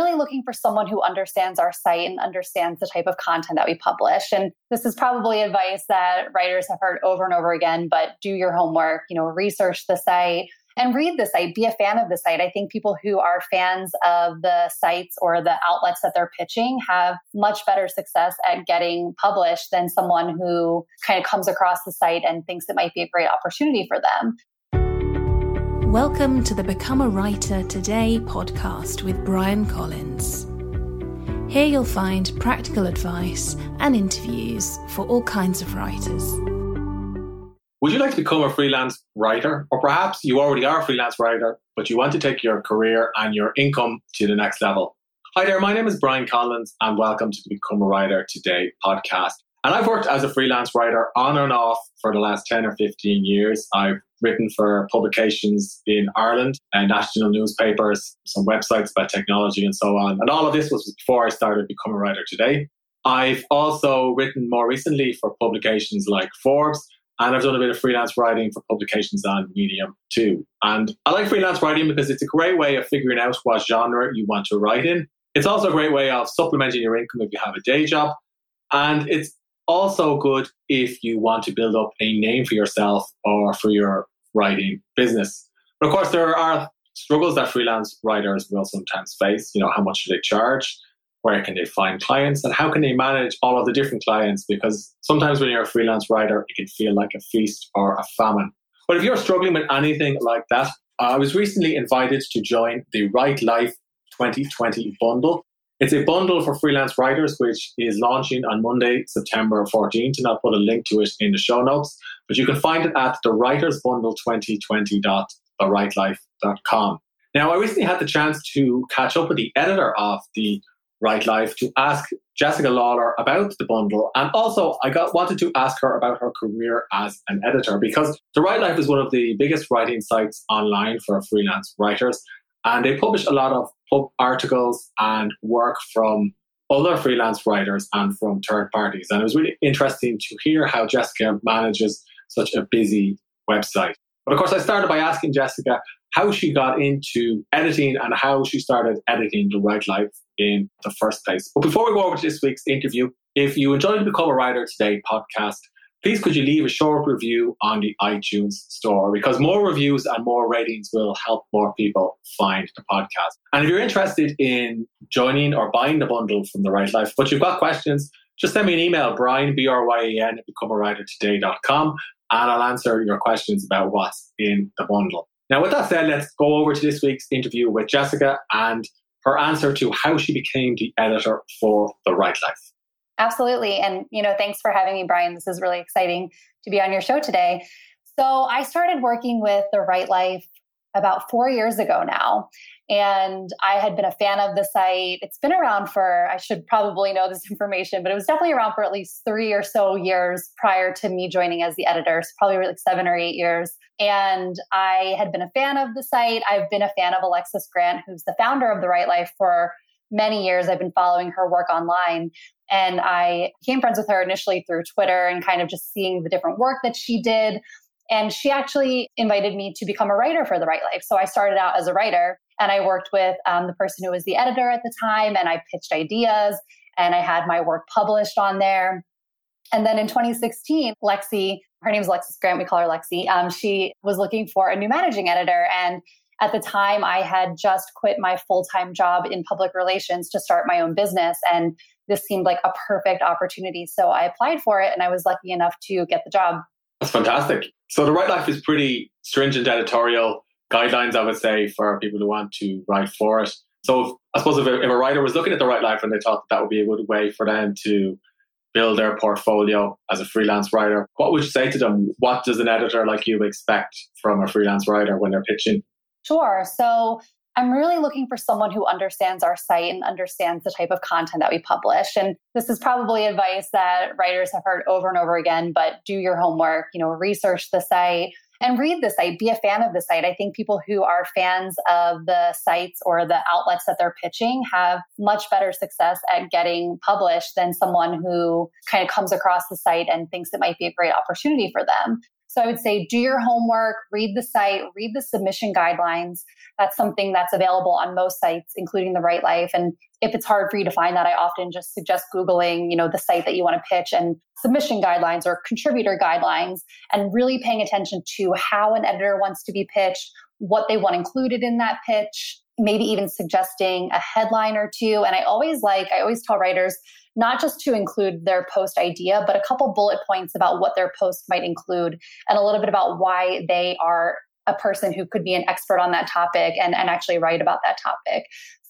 really looking for someone who understands our site and understands the type of content that we publish. And this is probably advice that writers have heard over and over again, but do your homework, you know, research the site and read the site, be a fan of the site. I think people who are fans of the sites or the outlets that they're pitching have much better success at getting published than someone who kind of comes across the site and thinks it might be a great opportunity for them. Welcome to the Become a Writer Today podcast with Bryan Collins. Here you'll find practical advice and interviews for all kinds of writers. Would you like to become a freelance writer? Or perhaps you already are a freelance writer, but you want to take your career and your income to the next level? Hi there, my name is Bryan Collins, and welcome to the Become a Writer Today podcast. And I've worked as a freelance writer on and off for the last 10 or 15 years. I've written for publications in Ireland and national newspapers, some websites about technology and so on. And all of this was before I started Become a Writer Today. I've also written more recently for publications like Forbes, and I've done a bit of freelance writing for publications on Medium too. And I like freelance writing because it's a great way of figuring out what genre you want to write in. It's also a great way of supplementing your income if you have a day job. And it's also good if you want to build up a name for yourself or for your writing business. But of course, there are struggles that freelance writers will sometimes face. You know, how much do they charge? Where can they find clients? And how can they manage all of the different clients? Because sometimes when you're a freelance writer, it can feel like a feast or a famine. But if you're struggling with anything like that, I was recently invited to join the Write Life 2020 bundle. It's a bundle for freelance writers, which is launching on Monday, September 14th, and I'll put a link to it in the show notes. But you can find it at the Writers Bundle 2020.thewritelife.com. Now, I recently had the chance to catch up with the editor of the Write Life to ask Jessica Lawlor about the bundle, and also I got wanted to ask her about her career as an editor because the Write Life is one of the biggest writing sites online for freelance writers, and they publish a lot of articles and work from other freelance writers and from third parties. And it was really interesting to hear how Jessica manages such a busy website. But of course, I started by asking Jessica how she got into editing and how she started editing The Write Life in the first place. But before we go over to this week's interview, if you enjoyed the Become a Writer Today podcast, please could you leave a short review on the iTunes store because more reviews and more ratings will help more people find the podcast. And if you're interested in joining or buying the bundle from the Write Life, but you've got questions, just send me an email, Bryan, B R Y A N, at becomeawritertoday.com, and I'll answer your questions about what's in the bundle. Now, with that said, let's go over to this week's interview with Jessica and her answer to how she became the editor for The Write Life. Absolutely. And, you know, thanks for having me, Bryan. This is really exciting to be on your show today. So I started working with The Write Life about four years ago now. And I had been a fan of the site. It's been around for, I should probably know this information, but it was definitely around for at least three or so years prior to me joining as the editor. So probably like seven or eight years. And I had been a fan of the site. I've been a fan of Alexis Grant, who's the founder of The Write Life for many years. I've been following her work online. And I became friends with her initially through Twitter and kind of just seeing the different work that she did. And she actually invited me to become a writer for The Write Life. So I started out as a writer and I worked with um, the person who was the editor at the time and I pitched ideas and I had my work published on there. And then in 2016, Lexi, her name is Alexis Grant, we call her Lexi, um, she was looking for a new managing editor. And at the time, I had just quit my full time job in public relations to start my own business. And this seemed like a perfect opportunity. So I applied for it and I was lucky enough to get the job. That's fantastic. So the Write Life is pretty stringent editorial guidelines, I would say, for people who want to write for it. So if, I suppose if a, if a, writer was looking at the Write Life and they thought that, that would be a good way for them to build their portfolio as a freelance writer, what would you say to them? What does an editor like you expect from a freelance writer when they're pitching? Sure. So I'm really looking for someone who understands our site and understands the type of content that we publish. And this is probably advice that writers have heard over and over again, but do your homework, you know, research the site and read the site, be a fan of the site. I think people who are fans of the sites or the outlets that they're pitching have much better success at getting published than someone who kind of comes across the site and thinks it might be a great opportunity for them. So I would say do your homework, read the site, read the submission guidelines. That's something that's available on most sites, including the Write Life. And if it's hard for you to find that, I often just suggest Googling, you know, the site that you want to pitch and submission guidelines or contributor guidelines and really paying attention to how an editor wants to be pitched, what they want included in that pitch, maybe even suggesting a headline or two. And I always like, I always tell writers, not just to include their post idea, but a couple bullet points about what their post might include and a little bit about why they are a person who could be an expert on that topic and, and actually write about that topic.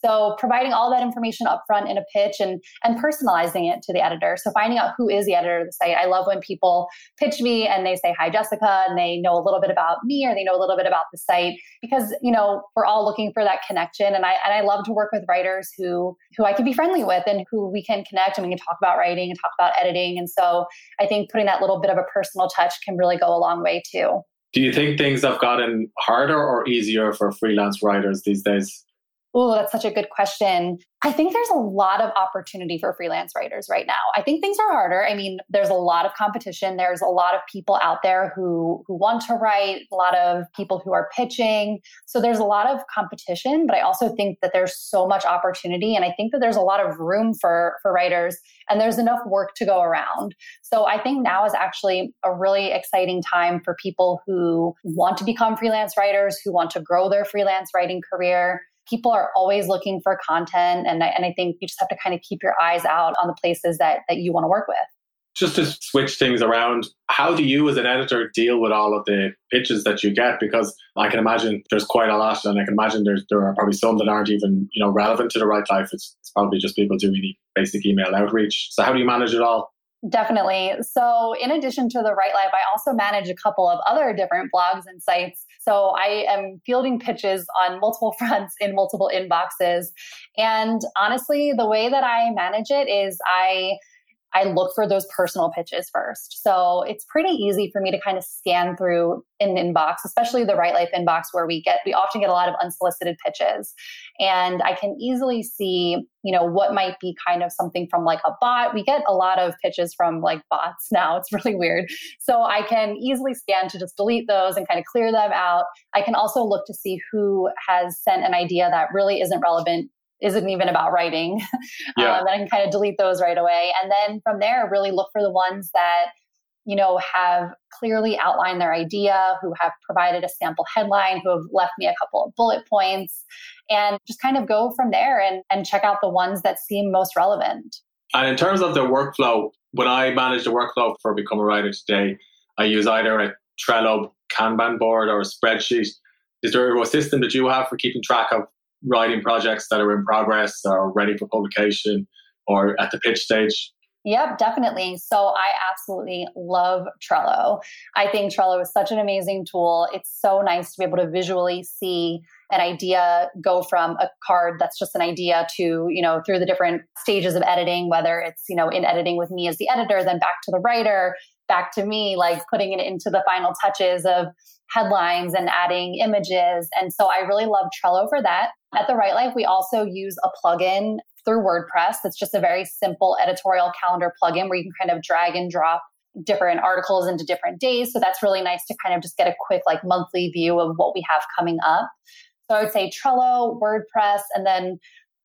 So providing all that information up front in a pitch and and personalizing it to the editor. So finding out who is the editor of the site. I love when people pitch me and they say, Hi Jessica, and they know a little bit about me or they know a little bit about the site because, you know, we're all looking for that connection. And I and I love to work with writers who who I can be friendly with and who we can connect and we can talk about writing and talk about editing. And so I think putting that little bit of a personal touch can really go a long way too. Do you think things have gotten harder or easier for freelance writers these days? Oh, that's such a good question. I think there's a lot of opportunity for freelance writers right now. I think things are harder. I mean, there's a lot of competition. There's a lot of people out there who who want to write, a lot of people who are pitching. So there's a lot of competition, but I also think that there's so much opportunity and I think that there's a lot of room for for writers and there's enough work to go around. So I think now is actually a really exciting time for people who want to become freelance writers, who want to grow their freelance writing career people are always looking for content. And I, and I think you just have to kind of keep your eyes out on the places that, that you want to work with. Just to switch things around, how do you as an editor deal with all of the pitches that you get? Because I can imagine there's quite a lot, and I can imagine there's, there are probably some that aren't even you know relevant to the Write Life. It's, it's probably just people doing basic email outreach. So how do you manage it all? Definitely. So, in addition to the Write Life, I also manage a couple of other different blogs and sites. So, I am fielding pitches on multiple fronts in multiple inboxes. And honestly, the way that I manage it is I I look for those personal pitches first. So it's pretty easy for me to kind of scan through an inbox, especially the Write Life inbox where we get, we often get a lot of unsolicited pitches. And I can easily see, you know, what might be kind of something from like a bot. We get a lot of pitches from like bots now. It's really weird. So I can easily scan to just delete those and kind of clear them out. I can also look to see who has sent an idea that really isn't relevant isn't even about writing. Yeah. Um, and I can kind of delete those right away. And then from there, really look for the ones that, you know, have clearly outlined their idea, who have provided a sample headline, who have left me a couple of bullet points, and just kind of go from there and, and check out the ones that seem most relevant. And in terms of the workflow, when I manage the workflow for Become a Writer today, I use either a Trello Kanban board or a spreadsheet. Is there a system that you have for keeping track of writing projects that are in progress or ready for publication or at the pitch stage? Yep, definitely. So I absolutely love Trello. I think Trello is such an amazing tool. It's so nice to be able to visually see an idea go from a card that's just an idea to, you know, through the different stages of editing, whether it's, you know, in editing with me as the editor, then back to the writer, back to me, like putting it into the final touches of headlines and adding images. And so I really love Trello for that. At the Write Life, we also use a plugin through WordPress that's just a very simple editorial calendar plugin where you can kind of drag and drop different articles into different days. So that's really nice to kind of just get a quick like monthly view of what we have coming up. So I would say Trello, WordPress, and then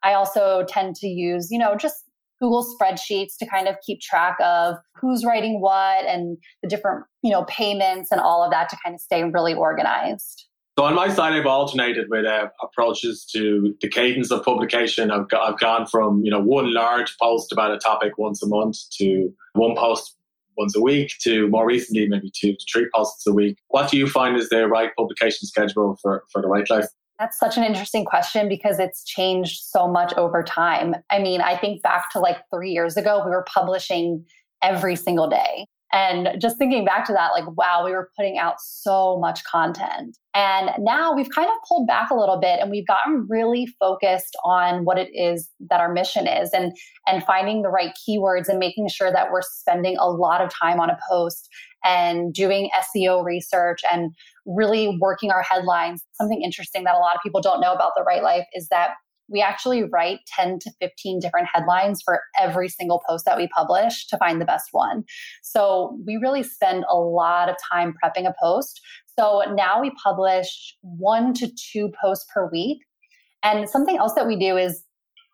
I also tend to use, you know, just Google spreadsheets to kind of keep track of who's writing what and the different, you know, payments and all of that to kind of stay really organized. So on my side, I've alternated with uh, approaches to the cadence of publication. I've, got, I've gone from you know one large post about a topic once a month to one post once a week to more recently maybe two to three posts a week. What do you find is the right publication schedule for, for the Write Life? That's such an interesting question because it's changed so much over time. I mean, I think back to like three years ago, we were publishing every single day. And just thinking back to that, like, wow, we were putting out so much content. And now we've kind of pulled back a little bit and we've gotten really focused on what it is that our mission is and, and finding the right keywords and making sure that we're spending a lot of time on a post and doing SEO research and really working our headlines. Something interesting that a lot of people don't know about the Write Life is that we actually write 10 to 15 different headlines for every single post that we publish to find the best one. So we really spend a lot of time prepping a post. So now we publish one to two posts per week. And something else that we do is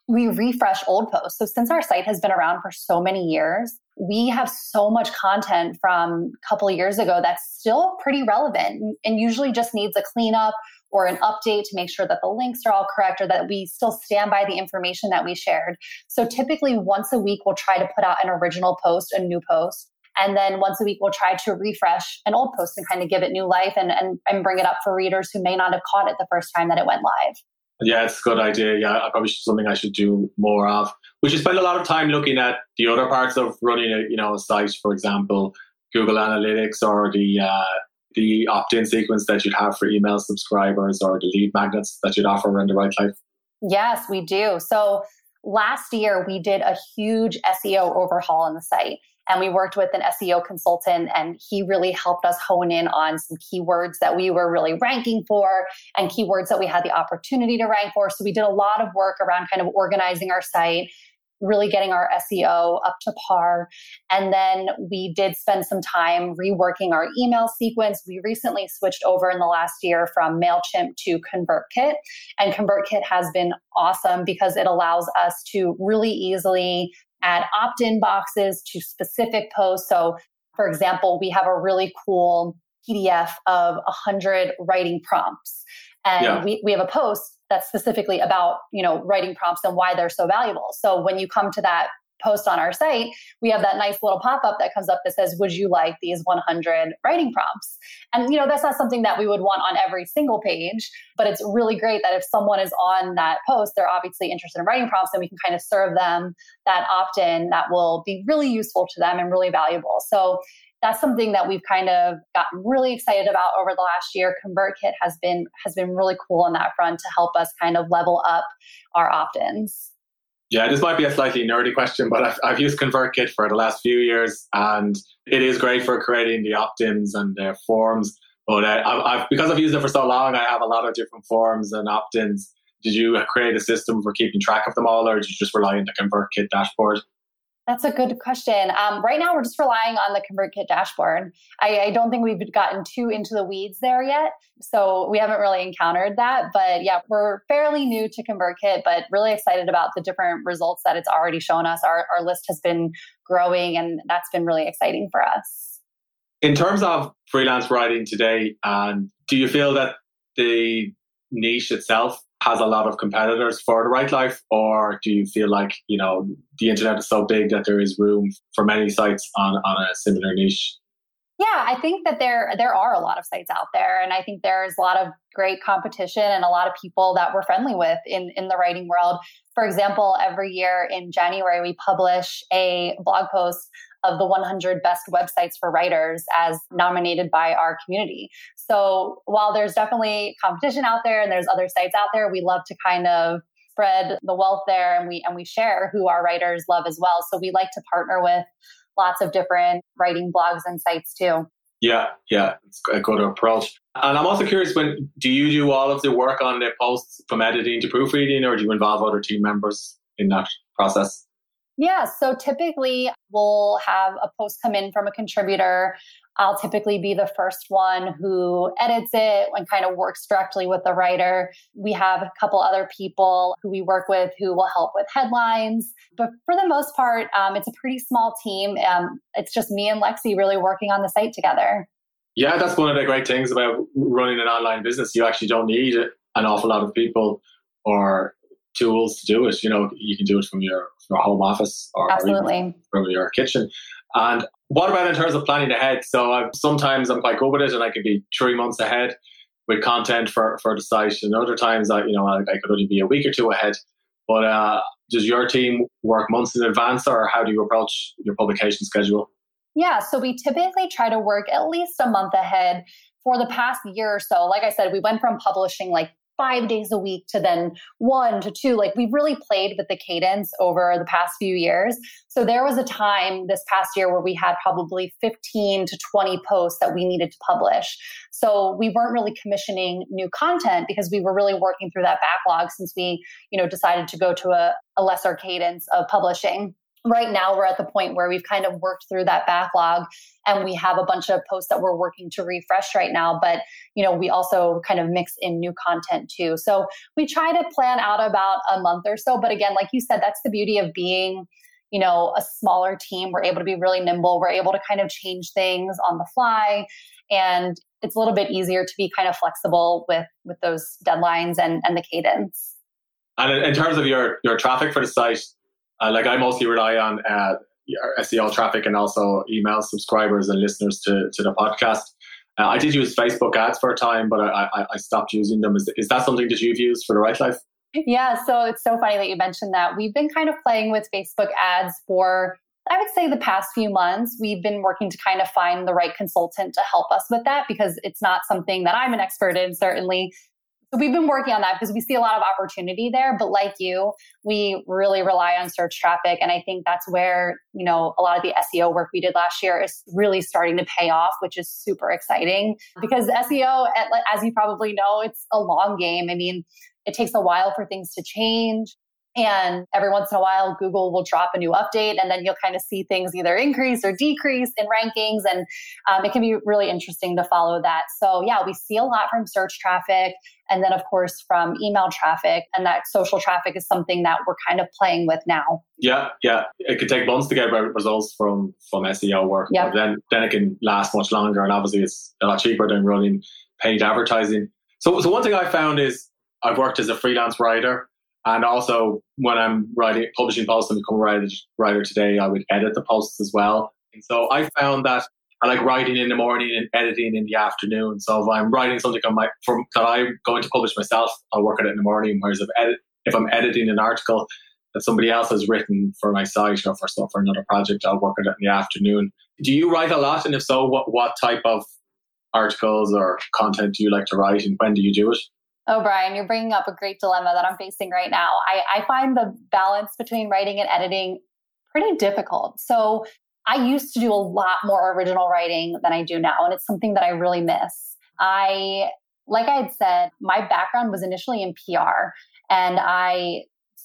we refresh old posts. So since our site has been around for so many years, we have so much content from a couple years ago that's still pretty relevant and usually just needs a cleanup or an update to make sure that the links are all correct or that we still stand by the information that we shared. So typically once a week, we'll try to put out an original post, a new post. And then once a week, we'll try to refresh an old post and kind of give it new life and, and, and bring it up for readers who may not have caught it the first time that it went live. Yeah, it's a good idea. Yeah, I probably something I should do more of. We should spend a lot of time looking at the other parts of running a you know a site, for example, Google Analytics or the uh, the opt-in sequence that you'd have for email subscribers or the lead magnets that you'd offer around the Write Life? Yes, we do. So last year we did a huge SEO overhaul on the site and we worked with an SEO consultant and he really helped us hone in on some keywords that we were really ranking for and keywords that we had the opportunity to rank for. So we did a lot of work around kind of organizing our site really getting our SEO up to par. And then we did spend some time reworking our email sequence. We recently switched over in the last year from MailChimp to ConvertKit. And ConvertKit has been awesome because it allows us to really easily add opt in boxes to specific posts. So, for example, we have a really cool PDF of 100 writing prompts. And yeah. we, we have a post that's specifically about, you know, writing prompts and why they're so valuable. So when you come to that post on our site, we have that nice little pop up that comes up that says, Would you like these 100 writing prompts? And, you know, that's not something that we would want on every single page, but it's really great that if someone is on that post, they're obviously interested in writing prompts and we can kind of serve them that opt in that will be really useful to them and really valuable. So that's something that we've kind of gotten really excited about over the last year. ConvertKit has been has been really cool on that front to help us kind of level up our opt-ins. Yeah, this might be a slightly nerdy question, but I've, I've used ConvertKit for the last few years, and it is great for creating the opt-ins and the forms. But uh, I've, because I've used it for so long, I have a lot of different forms and opt-ins. Did you create a system for keeping track of them all, or did you just rely on the ConvertKit dashboard? That's a good question. Um, right now, we're just relying on the ConvertKit dashboard. I, I, don't think we've gotten too into the weeds there yet. So we haven't really encountered that. But yeah, we're fairly new to ConvertKit, but really excited about the different results that it's already shown us. Our, our list has been growing, and that's been really exciting for us. In terms of freelance writing today, um, do you feel that the niche itself has a lot of competitors for the Write Life, or do you feel like you know the internet is so big that there is room for many sites on on a similar niche? Yeah, I think that there there are a lot of sites out there, and I think there's a lot of great competition and a lot of people that we're friendly with in in the writing world. For example, every year in January we publish a blog post of the 100 best websites for writers as nominated by our community. So while there's definitely competition out there and there's other sites out there, we love to kind of spread the wealth there and we and we share who our writers love as well. So we like to partner with lots of different writing blogs and sites too. Yeah, yeah, it's a good approach. And I'm also curious when do you do all of the work on the posts from editing to proofreading or do you involve other team members in that process? Yeah, so typically we'll have a post come in from a contributor. I'll typically be the first one who edits it and kind of works directly with the writer. We have a couple other people who we work with who will help with headlines. But for the most part, um, it's a pretty small team. Um, it's just me and Lexi really working on the site together. Yeah, that's one of the great things about running an online business. You actually don't need an awful lot of people or tools to do it. You know, you can do it from your, from your home office or, Absolutely. from your kitchen. And what about in terms of planning ahead? So I've, sometimes I'm quite good with it, and I could be three months ahead with content for, for the site. And other times, I you know I, I could only be a week or two ahead. But uh, does your team work months in advance, or how do you approach your publication schedule? Yeah, so we typically try to work at least a month ahead. For the past year or so, like I said, we went from publishing like five days a week to then one to two. Like we've really played with the cadence over the past few years. So there was a time this past year where we had probably 15 to 20 posts that we needed to publish. So we weren't really commissioning new content because we were really working through that backlog since we, you know, decided to go to a, a lesser cadence of publishing right now we're at the point where we've kind of worked through that backlog and we have a bunch of posts that we're working to refresh right now but you know we also kind of mix in new content too. So we try to plan out about a month or so but again like you said that's the beauty of being you know a smaller team. We're able to be really nimble. We're able to kind of change things on the fly and it's a little bit easier to be kind of flexible with with those deadlines and and the cadence. And in terms of your your traffic for the site uh, like I mostly rely on uh, SEO traffic and also email subscribers and listeners to, to the podcast. Uh, I did use Facebook ads for a time, but I, I, I, stopped using them. Is, is that something that you've used for the Write Life? Yeah, so it's so funny that you mentioned that. We've been kind of playing with Facebook ads for, I would say, the past few months. We've been working to kind of find the right consultant to help us with that because it's not something that I'm an expert in, certainly. So we've been working on that because we see a lot of opportunity there. But like you, we really rely on search traffic. And I think that's where, you know, a lot of the SEO work we did last year is really starting to pay off, which is super exciting because SEO, as you probably know, it's a long game. I mean, it takes a while for things to change. And every once in a while, Google will drop a new update, and then you'll kind of see things either increase or decrease in rankings. And um, it can be really interesting to follow that. So, yeah, we see a lot from search traffic, and then, of course, from email traffic. And that social traffic is something that we're kind of playing with now. Yeah, yeah. It could take months to get results from from SEO work. Yep. then, then it can last much longer. And obviously, it's a lot cheaper than running paid advertising. So, so one thing I found is I've worked as a freelance writer and also, when I'm writing, publishing posts and become a writer, writer today, I would edit the posts as well. And so I found that I like writing in the morning and editing in the afternoon. So if I'm writing something on my, from, that I'm going to publish myself, I'll work on it in the morning. Whereas if, edit, if I'm editing an article that somebody else has written for my site or for stuff for another project, I'll work on it in the afternoon. Do you write a lot? And if so, what, what type of articles or content do you like to write and when do you do it? Oh, Bryan, you're bringing up a great dilemma that I'm facing right now. I, I find the balance between writing and editing pretty difficult. So I used to do a lot more original writing than I do now, and it's something that I really miss. I, like I had said, my background was initially in PR, and I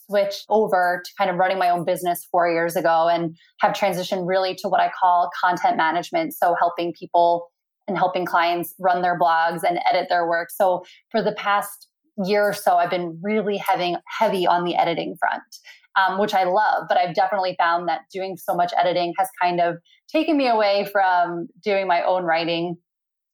switched over to kind of running my own business four years ago and have transitioned really to what I call content management. So helping people and helping clients run their blogs and edit their work. So for the past year or so, I've been really having heavy on the editing front, um, which I love. But I've definitely found that doing so much editing has kind of taken me away from doing my own writing.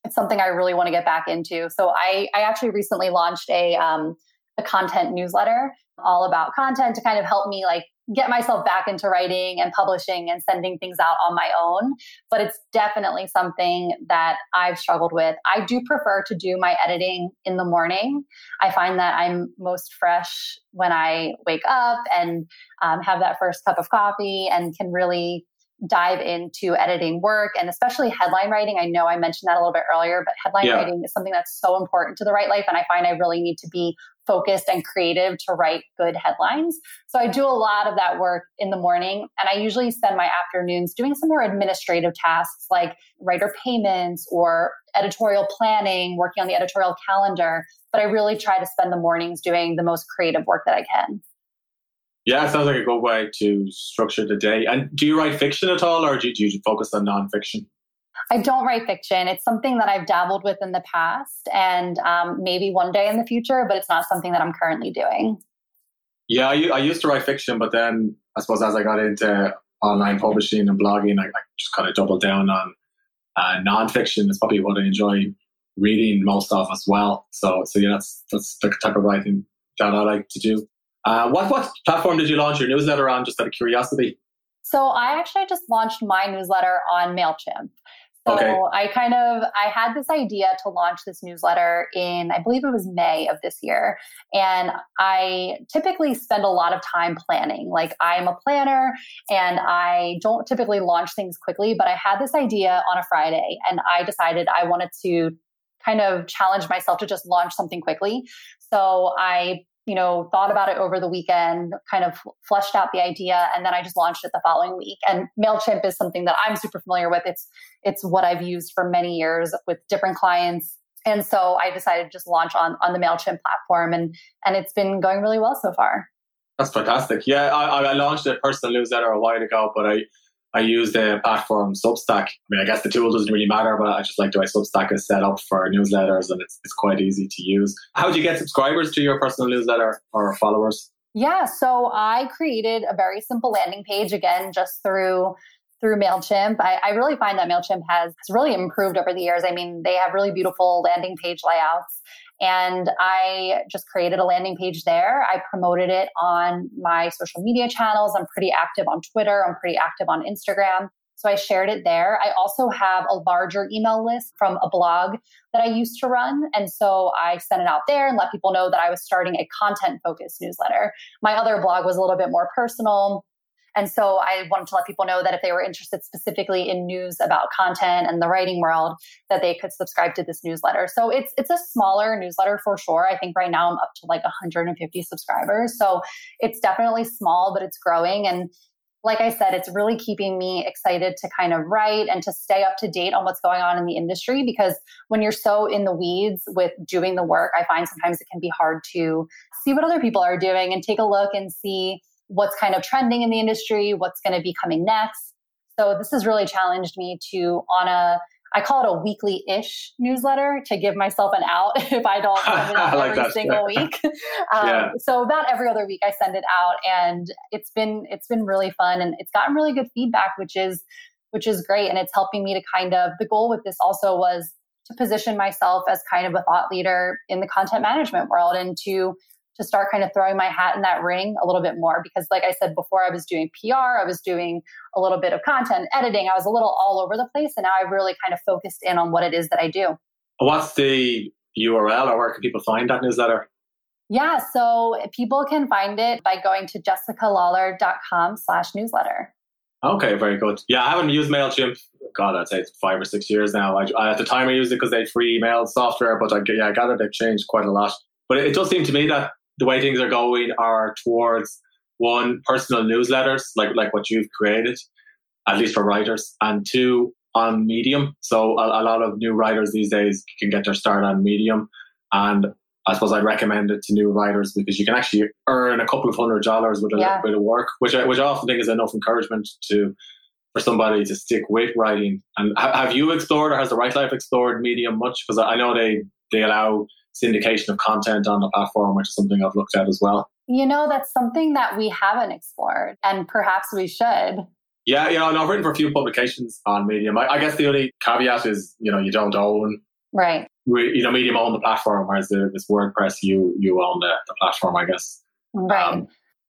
It's something I really want to get back into. So I, I actually recently launched a um, a content newsletter all about content to kind of help me like get myself back into writing and publishing and sending things out on my own. But it's definitely something that I've struggled with. I do prefer to do my editing in the morning. I find that I'm most fresh when I wake up and um, have that first cup of coffee and can really dive into editing work and especially headline writing. I know I mentioned that a little bit earlier, but headline yeah. writing is something that's so important to the Write Life. And I find I really need to be focused and creative to write good headlines. So I do a lot of that work in the morning and I usually spend my afternoons doing some more administrative tasks like writer payments or editorial planning, working on the editorial calendar. But I really try to spend the mornings doing the most creative work that I can. Yeah, it sounds like a good way to structure the day. And do you write fiction at all, or do you, do you focus on nonfiction? I don't write fiction. It's something that I've dabbled with in the past and um, maybe one day in the future, but it's not something that I'm currently doing. Yeah, I, I, used to write fiction, but then I suppose as I got into online publishing and blogging, I, I just kind of doubled down on uh, nonfiction. It's probably what I enjoy reading most of as well. So, so yeah, that's that's the type of writing that I like to do. Uh, what what platform did you launch your newsletter on? Just out of curiosity. So I actually just launched my newsletter on Mailchimp. So okay. I kind of I had this idea to launch this newsletter in I believe it was May of this year and I typically spend a lot of time planning. Like I'm a planner and I don't typically launch things quickly, but I had this idea on a Friday and I decided I wanted to kind of challenge myself to just launch something quickly. So I, you know, thought about it over the weekend, kind of fleshed out the idea, and then I just launched it the following week. And Mailchimp is something that I'm super familiar with. It's it's what I've used for many years with different clients. And so I decided to just launch on on the Mailchimp platform, and and it's been going really well so far. That's fantastic. Yeah, I, I launched a personal newsletter a while ago, but I I use the platform Substack. I mean, I guess the tool doesn't really matter, but I just like the way Substack is set up for newsletters and it's, it's quite easy to use. How do you get subscribers to your personal newsletter or followers? Yeah, so I created a very simple landing page again, just through through MailChimp. I, I really find that MailChimp has, has really improved over the years. I mean, they have really beautiful landing page layouts. And I just created a landing page there. I promoted it on my social media channels. I'm pretty active on Twitter. I'm pretty active on Instagram. So I shared it there. I also have a larger email list from a blog that I used to run. And so I sent it out there and let people know that I was starting a content focused newsletter. My other blog was a little bit more personal. And so I wanted to let people know that if they were interested specifically in news about content and the writing world, that they could subscribe to this newsletter. So it's it's a smaller newsletter for sure. I think right now I'm up to like 150 subscribers. So it's definitely small, but it's growing. And like I said, it's really keeping me excited to kind of write and to stay up to date on what's going on in the industry because when you're so in the weeds with doing the work, I find sometimes it can be hard to see what other people are doing and take a look and see what's kind of trending in the industry, what's going to be coming next. So this has really challenged me to on a I call it a weekly ish newsletter to give myself an out if I don't send it out like every that. single week. Um, yeah. So about every other week I send it out and it's been it's been really fun and it's gotten really good feedback, which is which is great. And it's helping me to kind of the goal with this also was to position myself as kind of a thought leader in the content management world and to to start kind of throwing my hat in that ring a little bit more because like i said before i was doing pr i was doing a little bit of content editing i was a little all over the place and now i've really kind of focused in on what it is that i do. What's the url or where can people find that newsletter? Yeah so people can find it by going to jessicalawlor.com slash newsletter. Okay very good. Yeah i haven't used mailchimp god i'd say five or six years now. I, I, at the time i used it because they had free email software but I, yeah, I it they've changed quite a lot. But it does seem to me that the way things are going are towards one personal newsletters like like what you've created at least for writers and two on medium. So a, a, lot of new writers these days can get their start on medium and i suppose i'd recommend it to new writers because you can actually earn a couple of hundred dollars with a yeah. bit of work which I, which I often think is enough encouragement to for somebody to stick with writing. And have you explored or has the Write Life explored medium much? Because i know they they allow syndication of content on the platform, which is something I've looked at as well. You know, that's something that we haven't explored, and perhaps we should. Yeah, yeah, and I've written for a few publications on Medium. I, I guess the only caveat is, you know, you don't own right. We, you know, Medium own the platform, whereas the, this WordPress, you you own the, the platform, I guess. Right. Um,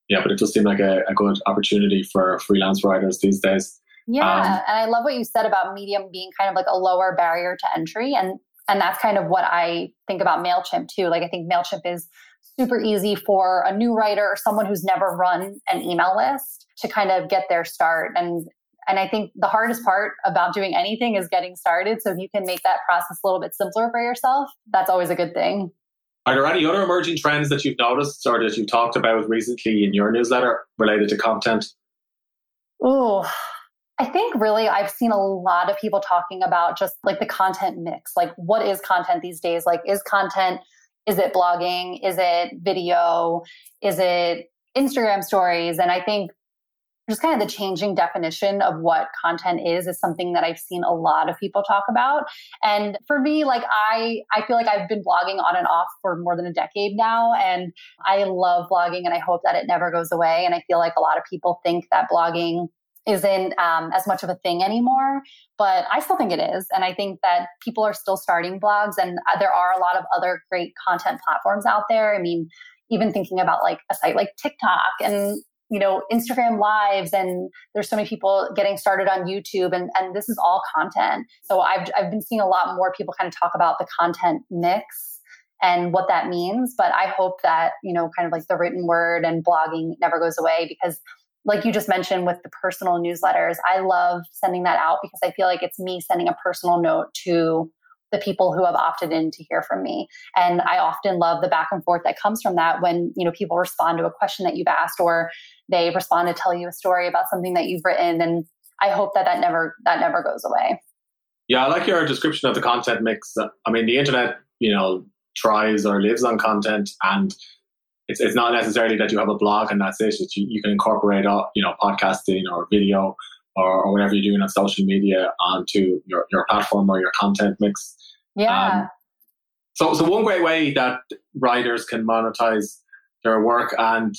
yeah, but it does seem like a, a, good opportunity for freelance writers these days. Yeah, um, and I love what you said about Medium being kind of like a lower barrier to entry, and and that's kind of what I think about MailChimp too. Like I think MailChimp is super easy for a new writer or someone who's never run an email list to kind of get their start. And and I think the hardest part about doing anything is getting started. So if you can make that process a little bit simpler for yourself, that's always a good thing. Are there any other emerging trends that you've noticed or that you've talked about recently in your newsletter related to content? Oh, I think really I've seen a lot of people talking about just like the content mix. Like, what is content these days? Like, is content, is it blogging? Is it video? Is it Instagram stories? And I think just kind of the changing definition of what content is is something that I've seen a lot of people talk about. And for me, like I I feel like I've been blogging on and off for more than a decade now and I love blogging and I hope that it never goes away and I feel like a lot of people think that blogging isn't um, as much of a thing anymore, but I still think it is. And I think that people are still starting blogs, and uh, there are a lot of other great content platforms out there. I mean, even thinking about like a site like TikTok and you know Instagram lives, and there's so many people getting started on YouTube, and and this is all content. So I've I've been seeing a lot more people kind of talk about the content mix and what that means. But I hope that you know kind of like the written word and blogging never goes away because like you just mentioned with the personal newsletters, I love sending that out because I feel like it's me sending a personal note to the people who have opted in to hear from me. And I often love the back and forth that comes from that when, you know, people respond to a question that you've asked or they respond to tell you a story about something that you've written. And I hope that that never, that never goes away. Yeah, I like your description of the content mix. I mean, the internet, you know, tries or lives on content and it's, it's not necessarily that you have a blog and that's it. It's you, you can incorporate, all, you know, podcasting or video or, or whatever you're doing on social media onto your, your platform or your content mix. Yeah. Um, so, so one great way that writers can monetize their work and,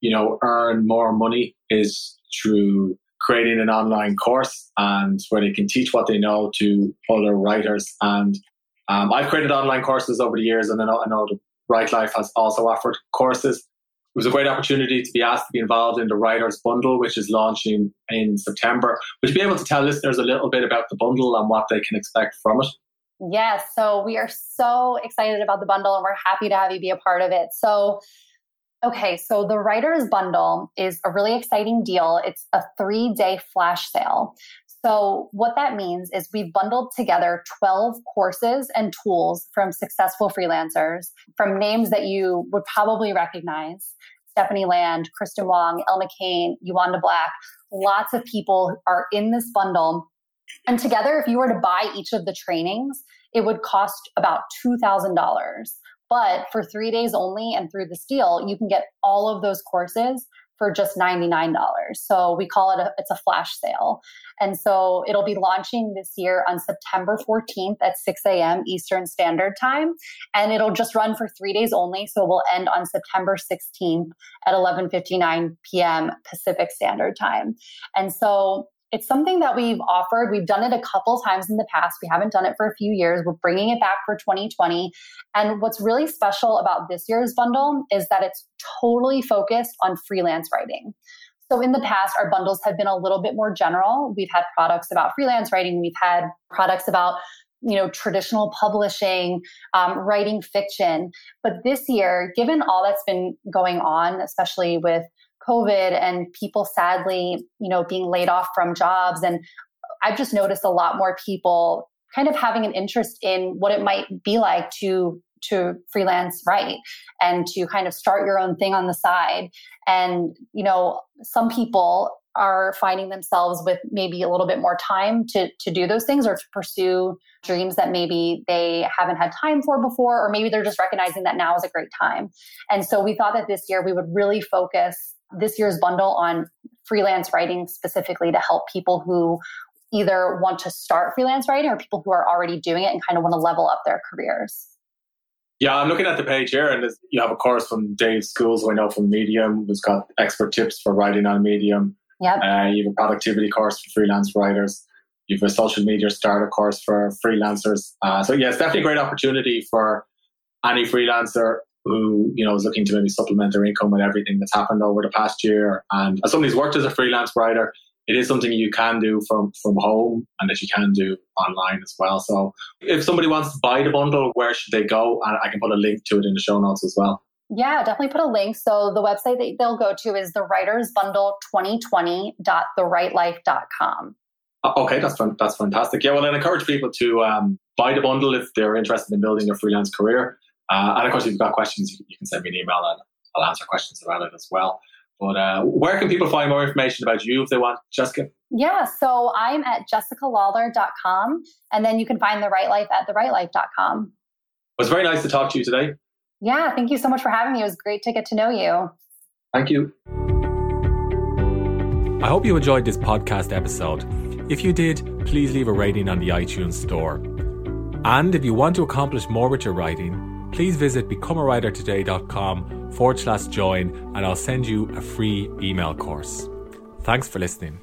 you know, earn more money is through creating an online course and where they can teach what they know to other writers. And um, I've created online courses over the years, and I know, I know the Write Life has also offered courses it was a great opportunity to be asked to be involved in the Writers Bundle, which is launching in September. Would you be able to tell listeners a little bit about the bundle and what they can expect from it? Yes. So we are so excited about the bundle and we're happy to have you be a part of it. So, okay. So the Writers Bundle is a really exciting deal. It's a three day flash sale. So, what that means is we've bundled together 12 courses and tools from successful freelancers, from names that you would probably recognize Stephanie Land, Kristen Wong, Elna Cain, Yolanda Black. Lots of people are in this bundle. And together, if you were to buy each of the trainings, it would cost about $2,000. But for three days only and through this deal, you can get all of those courses for just $99. So we call it a, it's a flash sale. And so it'll be launching this year on September 14th at 6 a.m. Eastern Standard Time. And it'll just run for three days only. So it will end on September 16th at 11.59 p.m. Pacific Standard Time. And so it's something that we've offered. We've done it a couple times in the past. We haven't done it for a few years. We're bringing it back for 2020. And what's really special about this year's bundle is that it's totally focused on freelance writing. So in the past, our bundles have been a little bit more general. We've had products about freelance writing. We've had products about you know traditional publishing um, writing fiction but this year given all that's been going on especially with COVID and people sadly, you know, being laid off from jobs. And I've just noticed a lot more people kind of having an interest in what it might be like to to freelance write and to kind of start your own thing on the side and you know some people are finding themselves with maybe a little bit more time to to do those things or to pursue dreams that maybe they haven't had time for before or maybe they're just recognizing that now is a great time and so we thought that this year we would really focus this year's bundle on freelance writing specifically to help people who either want to start freelance writing or people who are already doing it and kind of want to level up their careers. Yeah, I'm looking at the page here, and you have a course from Dave Schools, who I know from Medium, who's got expert tips for writing on Medium. Yep. Uh, you have a productivity course for freelance writers. You have a social media starter course for freelancers. Uh, so, yeah, it's definitely a great opportunity for any freelancer who you know is looking to maybe supplement their income with everything that's happened over the past year. And as somebody who's worked as a freelance writer, it is something you can do from from home and that you can do online as well. So if somebody wants to buy the bundle, where should they go? And I can put a link to it in the show notes as well. Yeah, definitely put a link. So the website that they'll go to is the writers bundle 2020.thewritelife.com. Okay, that's fun, that's fantastic. Yeah, well, I encourage people to um, buy the bundle if they're interested in building a freelance career. Uh, and of course, if you've got questions, you, can send me an email and I'll answer questions about it as well. But uh, where can people find more information about you if they want, Jessica? Yeah, so I'm at jessicalawlor.com, and then you can find The Write Life at thewritelife.com. It was very nice to talk to you today. Yeah, thank you so much for having me. It was great to get to know you. Thank you. I hope you enjoyed this podcast episode. If you did, please leave a rating on the iTunes store. And if you want to accomplish more with your writing, please visit becomeawritertoday.com forward slash join and I'll send you a free email course. Thanks for listening.